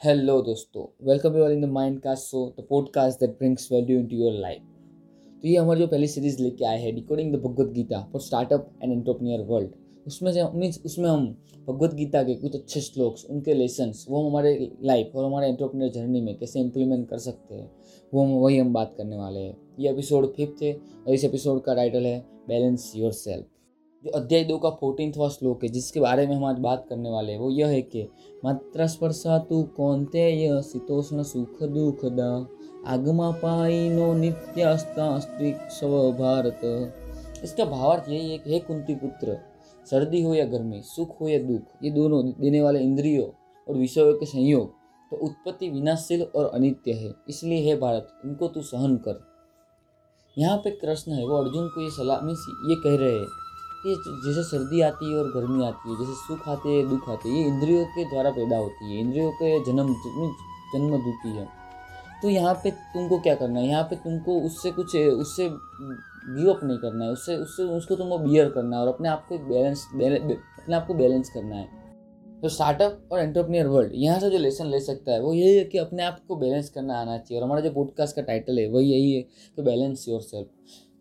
Hello, दोस्तों. Welcome you all in the mind cast show the podcast that brings value into your life तो ये हमारी जो पहली सीरीज़ लेके आए हैं decoding the Bhagavad Gita for startup and entrepreneur world उसमें से मीन्स उसमें हम भगवत गीता के कुछ अच्छे श्लोक्स उनके लेसन्स वो हम हमारे लाइफ और हमारे एंटरप्रेन्योर जर्नी में कैसे इम्प्लीमेंट कर सकते हैं वो हम वही हम बात करने वाले हैं. ये एपिसोड फिफ्थ है और इस एपिसोड का टाइटल है बैलेंस योर सेल्फ जो अध्याय दो का फोर्टीनथवा श्लोक है, जिसके बारे में हम आज बात करने वाले हैं। वो यह है कि मात्र स्पर्शा तू कौनते शीतोष्ण सुख दुखदा, आगमा पाई नो नित्यास्तास्त्रिक स्व भारत। इसका भावार्थ यही है कि हे कुंती पुत्र, सर्दी हो या गर्मी, सुख हो या दुख, ये दोनों देने वाले इंद्रियों और विषयों के संयोग तो उत्पत्ति विनाशील और अनित्य है। इसलिए हे भारत, इनको तू सहन कर। यहाँ पे कृष्ण है, वो अर्जुन को ये सलाह ये कह रहे हैं कि जैसे सर्दी आती है और गर्मी आती है, जैसे सुख आते हैं, दुख आते हैं, ये इंद्रियों के द्वारा पैदा होती है, इंद्रियों के जन्म जन्म दूती है। तो यहाँ पे तुमको क्या करना है? यहाँ पे तुमको उससे कुछ, उससे गिव अप नहीं करना है, उससे उससे, उसको तुमको बियर करना है और अपने आप को बैलेंस अपने आप को बैलेंस करना है। तो स्टार्टअप और एंटरप्रेन्योर वर्ल्ड यहाँ से जो लेसन ले सकता है, वो यही है कि अपने आप को बैलेंस करना आना चाहिए और हमारा जो पॉडकास्ट का टाइटल है वही यही है कि बैलेंस योर सेल्फ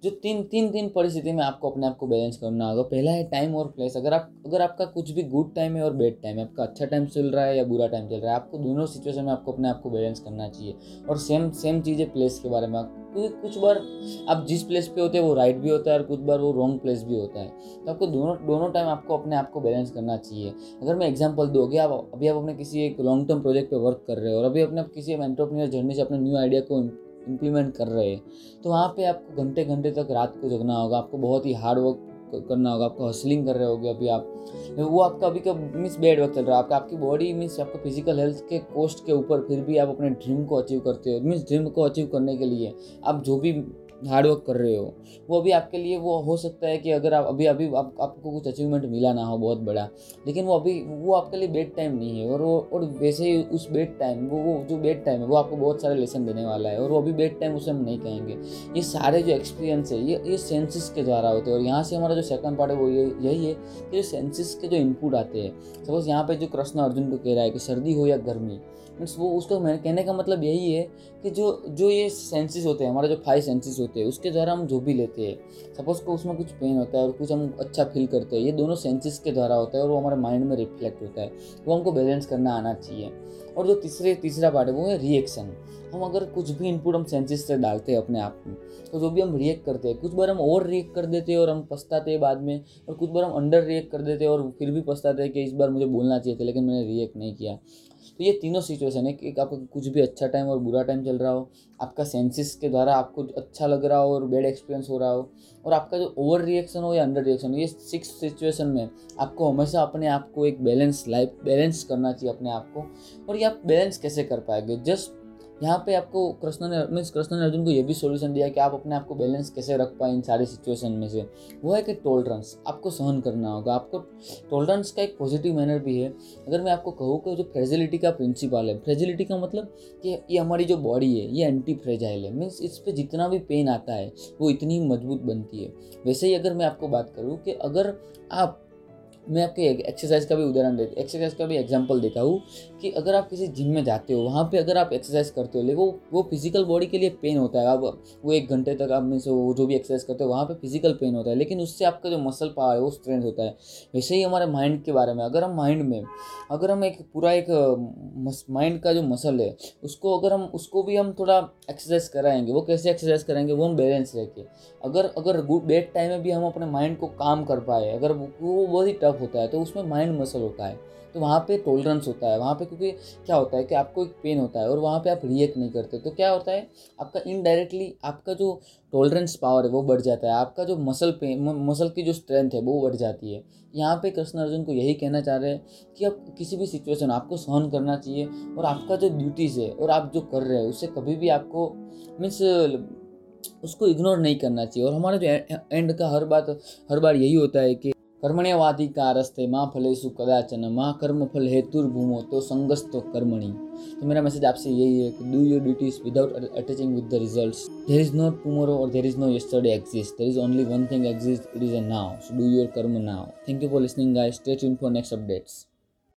जो तीन तीन तीन परिस्थिति में आपको अपने आप को बैलेंस करना होगा। पहला है टाइम और प्लेस अगर आप, अगर आपका कुछ भी गुड टाइम है और बैड टाइम है, आपका अच्छा टाइम चल रहा है या बुरा टाइम चल रहा है, आपको दोनों सिचुएशन में आपको अपने आप को बैलेंस करना चाहिए। और सेम सेम चीज़ है प्लेस के बारे में क्योंकि कुछ बार आप जिस प्लेस पे होते हैं, वो राइट भी होता है और कुछ बार वो रॉन्ग प्लेस भी होता है। तो आपको दोनों दोनों टाइम आपको अपने आप को बैलेंस करना चाहिए। अगर मैं एग्जांपल दूँ कि आप, अभी आप अपने किसी एक लॉन्ग टर्म प्रोजेक्ट पे वर्क कर रहे हो और अभी अपने किसी एंटरप्रेन्योर जर्नी से अपने न्यू आइडिया को इम्प्लीमेंट कर रहे हैं तो वहाँ पे आपको घंटे घंटे तक रात को जगना होगा, आपको बहुत ही हार्ड वर्क करना होगा, आपको हसलिंग कर रहे होगे अभी आप। वो आपका अभी का मीन्स बेड वर्क चल रहा है, आपका, आपकी बॉडी मीन्स आपका फ़िज़िकल हेल्थ के कोस्ट के ऊपर फिर भी आप अपने ड्रीम को अचीव करते हो। मीन्स ड्रीम को अचीव करने के लिए आप जो भी हार्ड वर्क कर रहे हो वो अभी आपके लिए वो हो सकता है कि अगर आप अभी अभी आप, आपको कुछ अचीवमेंट मिला ना हो बहुत बड़ा लेकिन वो अभी वो आपके लिए बेड टाइम नहीं है और वो और वैसे ही उस बेड टाइम वो वो जो बेड टाइम है वो आपको बहुत सारे लेसन देने वाला है और वो अभी बेड टाइम उसे हम नहीं कहेंगे। ये सारे जो एक्सपीरियंस है ये ये सेंसिस के द्वारा होते हैं और यहाँ से हमारा जो सेकंड पार्ट है वो ये यही है कि जो सेंसिस के जो इनपुट आते हैं सपोज़ यहाँ पे जो कृष्ण अर्जुन को कह रहा है कि सर्दी हो या गर्मी मीन्स वो उसका कहने का मतलब यही है कि जो जो ये सेंसिस होते हैं हमारे जो फाइव सेंसिस होते हैं, उसके द्वारा हम जो भी लेते हैं। सपोज़ को उसमें कुछ पेन होता है और कुछ हम अच्छा फील करते हैं, ये दोनों सेंसेस के द्वारा होता है और वो हमारे माइंड में रिफ्लेक्ट होता है। वो हमको बैलेंस करना आना चाहिए। और जो तीसरे, तीसरा पार्ट है, वो है रिएक्शन हम अगर कुछ भी इनपुट हम सेंसेस से डालते हैं अपने आप में तो जो भी हम रिएक्ट करते हैं, कुछ बार हम ओवर रिएक्ट कर देते हैं और हम पछताते हैं बाद में, और कुछ बार हम अंडर रिएक्ट कर देते हैं और फिर भी पछताते हैं कि इस बार मुझे बोलना चाहिए था, लेकिन मैंने रिएक्ट नहीं किया. तो ये तीनों सिचुएशन है कि आपका कुछ भी अच्छा टाइम और बुरा टाइम चल रहा हो, आपका सेंसिस के द्वारा आपको अच्छा लग रहा हो और बैड एक्सपीरियंस हो रहा हो, और आपका जो ओवर रिएक्शन हो या अंडर रिएक्शन हो, ये सिक्स सिचुएशन में आपको हमेशा अपने आप को एक बैलेंस लाइफ बैलेंस करना चाहिए अपने आप को. और ये आप बैलेंस कैसे कर पाएँगे? जस्ट यहाँ पे आपको कृष्ण ने मीन्स कृष्ण ने अर्जुन को ये भी सोल्यूशन दिया कि आप अपने आप को बैलेंस कैसे रख पाए इन सारी सिचुएशन में से। वो है कि टोलरेंस आपको सहन करना होगा। आपको टोलरेंस का एक पॉजिटिव मैनर भी है। अगर मैं आपको कहूँ कि जो फ्रेजिलिटी का प्रिंसिपल है फ्रेजिलिटी का मतलब कि ये हमारी जो बॉडी है, ये एंटी फ्रेजाइल है। मीन्स इस पर जितना भी पेन आता है, वो इतनी मज़बूत बनती है। वैसे ही अगर मैं आपको बात करूँ कि अगर आप मैं आपके एक्सरसाइज का भी उदाहरण देता एक्सरसाइज का भी एग्जांपल देता हूँ कि अगर आप किसी जिम में जाते हो, वहाँ पे अगर आप एक्सरसाइज करते हो, लेकिन वो वो फ़िज़िकल बॉडी के लिए पेन होता है। आप, वो एक घंटे तक आप में से वो, जो भी एक्सरसाइज करते हो, वहाँ पे फ़िज़िकल पेन होता है, लेकिन उससे आपका जो मसल पावर है, वो स्ट्रेंथ होता है। वैसे ही हमारे माइंड के बारे में, अगर हम माइंड में, अगर हम एक पूरा एक माइंड का जो मसल है, उसको अगर हम, उसको भी हम थोड़ा एक्सरसाइज कराएँगे, वो कैसे एक्सरसाइज कराएँगे, वो हम बैलेंस रह के अगर अगर गुड बेड टाइम में भी हम अपने माइंड को काम कर पाए, अगर वो बहुत ही टफ होता है तो उसमें माइंड मसल होता है। तो वहाँ पे टोलरेंस होता है, वहाँ पे क्योंकि क्या होता है कि आपको एक पेन होता है और वहाँ पे आप रिएक्ट नहीं करते। तो क्या होता है, आपका इनडायरेक्टली आपका जो टोलरेंस पावर है, वो बढ़ जाता है। आपका जो मसल पेन मसल की जो स्ट्रेंथ है, वो बढ़ जाती है। यहाँ पे कृष्ण अर्जुन को यही कहना चाह रहे हैं कि आप किसी भी सिचुएशन आपको सहन करना चाहिए और आपका जो ड्यूटीज़ है और आप जो कर रहे हैं, उससे कभी भी आपको मीन्स उसको इग्नोर नहीं करना चाहिए। और हमारा जो एंड का हर बात, हर बार यही होता है कि कर्मण्यवाधिकारस्ते माँ फलेशु कदाचन, माँ कर्म फल हेतुर्भूमो तो संगस्तो कर्मणि। तो मेरा मैसेज आपसे यही है कि do your duties without attaching with the result there is no tomorrow और there is no yesterday exist there is only one thing exist it is a now so do your karma now thank you for listening guys stay tune for next updates